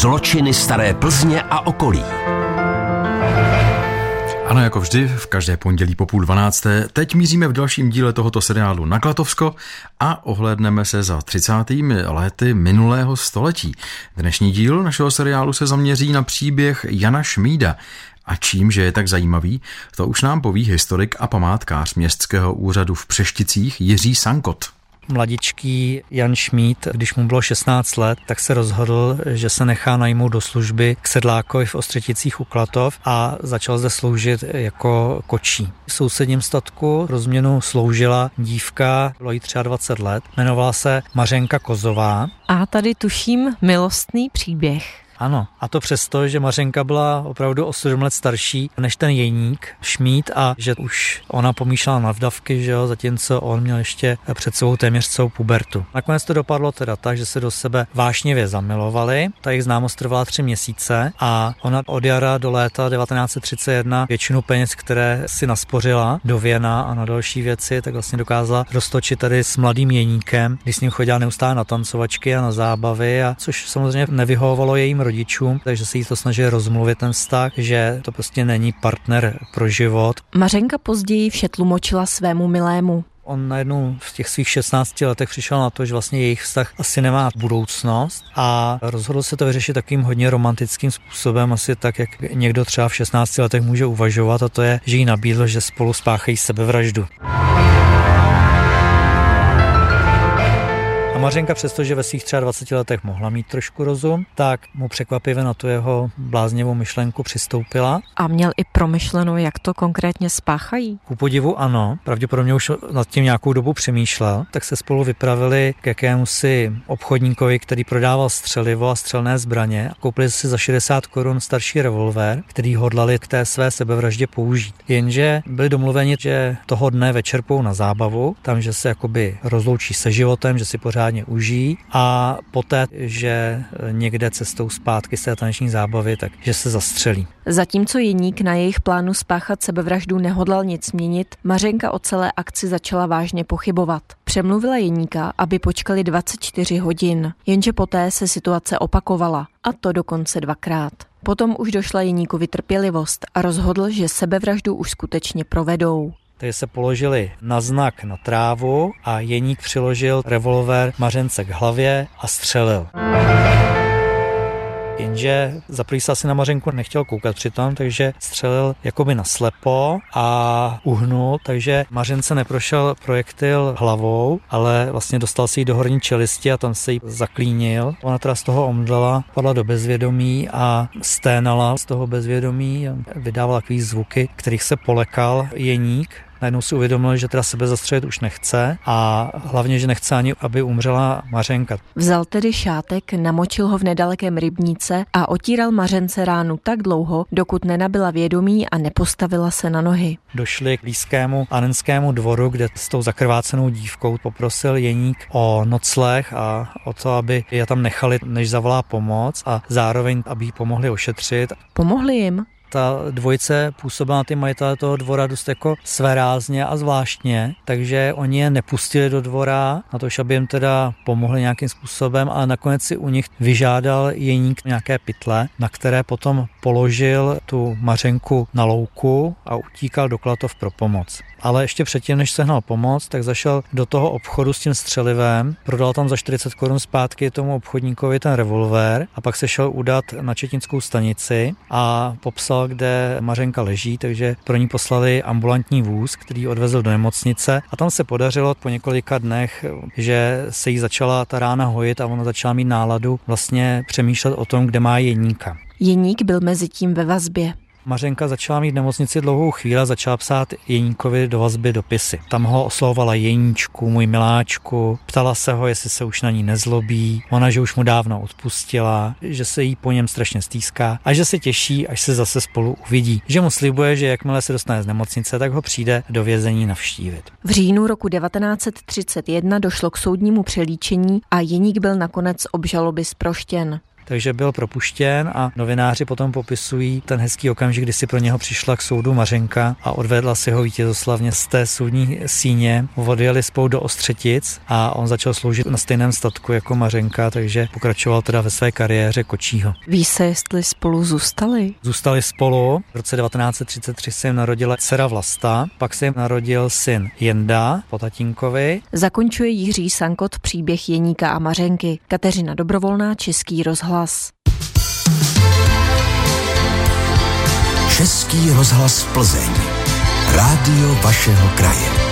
Zločiny staré Plzně a okolí. Ano, jako vždy, v každé pondělí po půl dvanácté. Teď míříme v dalším díle tohoto seriálu na Klatovsko a ohlédneme se za 30. lety minulého století. Dnešní díl našeho seriálu se zaměří na příběh Jana Šmída. A čím, že je tak zajímavý, to už nám poví historik a památkář městského úřadu v Přešticích Jiří Sankot mladičký Jan Šmít, když mu bylo 16 let, tak se rozhodl, že se nechá najmout do služby k sedlákovi v Ostřeticích u Klatov a začal zde sloužit jako kočí. V sousedním statku rozměnu sloužila dívka, bylo jí 23 let, jmenovala se Mařenka Kozová. A tady tuším milostný příběh. Ano, a to přesto, že Mařenka byla opravdu o 7 let starší než ten jeník, Šmít, a že už ona pomýšlela na vdavky, že jo, zatímco on měl ještě před sebou téměř celou pubertu. Nakonec to dopadlo teda tak, že se do sebe vášnivě zamilovali. Ta jejich známost trvala tři měsíce a ona od jara do léta 1931 většinu peněz, které si naspořila do Věna a na další věci, tak vlastně dokázala roztočit tady s mladým jeníkem, když s ním chodila neustále na tancovačky a na zábavy, a což samozřejmě nevyhovovalo jejím rodičům, takže se jí to snaží rozmluvit ten vztah, že to prostě není partner pro život. Mařenka později vše tlumočila svému milému. On najednou v těch svých 16 letech přišel na to, že vlastně jejich vztah asi nemá budoucnost a rozhodl se to vyřešit takým hodně romantickým způsobem, asi tak, jak někdo třeba v 16 letech může uvažovat a to je, že jí nabídl, že spolu spáchají sebevraždu. Mařenka přestože ve svých 23 letech mohla mít trošku rozum, tak mu překvapivě na tu jeho bláznivou myšlenku přistoupila. A měl i promyšleno, jak to konkrétně spáchají? Ku podivu ano, pravděpodobně už nad tím nějakou dobu přemýšlel, tak se spolu vypravili k jakému si obchodníkovi, který prodával střelivo a střelné zbraně. Koupili si za 60 korun starší revolver, který hodlali k té své sebevraždě použít. Jenže byli domluveni, že toho dne večer na zábavu, tam, že se jakoby rozloučí se životem, že si pořád pořádně užijí a poté, že někde cestou zpátky z té taneční zábavy, tak že se zastřelí. Zatímco Jeník na jejich plánu spáchat sebevraždu nehodlal nic měnit, Mařenka o celé akci začala vážně pochybovat. Přemluvila Jeníka, aby počkali 24 hodin, jenže poté se situace opakovala, a to dokonce dvakrát. Potom už došla Jeníkovi trpělivost a rozhodl, že sebevraždu už skutečně provedou takže se položili na znak na trávu a Jeník přiložil revolver Mařence k hlavě a střelil. Jenže za se asi na Mařenku nechtěl koukat přitom, takže střelil jakoby na slepo a uhnul, takže Mařence neprošel projektil hlavou, ale vlastně dostal si ji do horní čelisti a tam se jí zaklínil. Ona teda z toho omdlela, padla do bezvědomí a sténala z toho bezvědomí a vydávala takový zvuky, kterých se polekal jeník najednou si uvědomil, že teda sebe zastřelit už nechce a hlavně, že nechce ani, aby umřela Mařenka. Vzal tedy šátek, namočil ho v nedalekém rybníce a otíral Mařence ránu tak dlouho, dokud nenabila vědomí a nepostavila se na nohy. Došli k blízkému anenskému dvoru, kde s tou zakrvácenou dívkou poprosil Jeník o nocleh a o to, aby je tam nechali, než zavolá pomoc a zároveň, aby jí pomohli ošetřit. Pomohli jim? Ta dvojice působila na ty majitele toho dvora dost jako svérázně a zvláštně, takže oni je nepustili do dvora na to, aby jim teda pomohli nějakým způsobem, ale nakonec si u nich vyžádal jeník nějaké pytle, na které potom položil tu mařenku na louku a utíkal do Klatov pro pomoc. Ale ještě předtím, než sehnal pomoc, tak zašel do toho obchodu s tím střelivem, prodal tam za 40 korun zpátky tomu obchodníkovi ten revolver a pak se šel udat na četnickou stanici a popsal, kde Mařenka leží, takže pro ní poslali ambulantní vůz, který odvezl do nemocnice a tam se podařilo po několika dnech, že se jí začala ta rána hojit a ona začala mít náladu vlastně přemýšlet o tom, kde má jeníka. Jeník byl mezi tím ve vazbě. Mařenka začala mít v nemocnici dlouhou chvíli a začala psát Jeníkovi do vazby dopisy. Tam ho oslovovala Jeníčku, můj miláčku, ptala se ho, jestli se už na ní nezlobí, ona, že už mu dávno odpustila, že se jí po něm strašně stýská a že se těší, až se zase spolu uvidí. Že mu slibuje, že jakmile se dostane z nemocnice, tak ho přijde do vězení navštívit. V říjnu roku 1931 došlo k soudnímu přelíčení a Jeník byl nakonec obžaloby zproštěn. Takže byl propuštěn a novináři potom popisují ten hezký okamžik, kdy si pro něho přišla k soudu Mařenka a odvedla si ho vítězoslavně z té soudní síně. Odjeli spolu do Ostřetic a on začal sloužit na stejném statku jako Mařenka, takže pokračoval teda ve své kariéře kočího. Ví se, jestli spolu zůstali? Zůstali spolu. V roce 1933 se jim narodila dcera Vlasta, pak se jim narodil syn Jenda po tatínkovi. Zakončuje Jiří Sankot příběh Jeníka a Mařenky. Kateřina Dobrovolná, Český rozhlas. Český rozhlas Plzeň. Rádio vašeho kraje.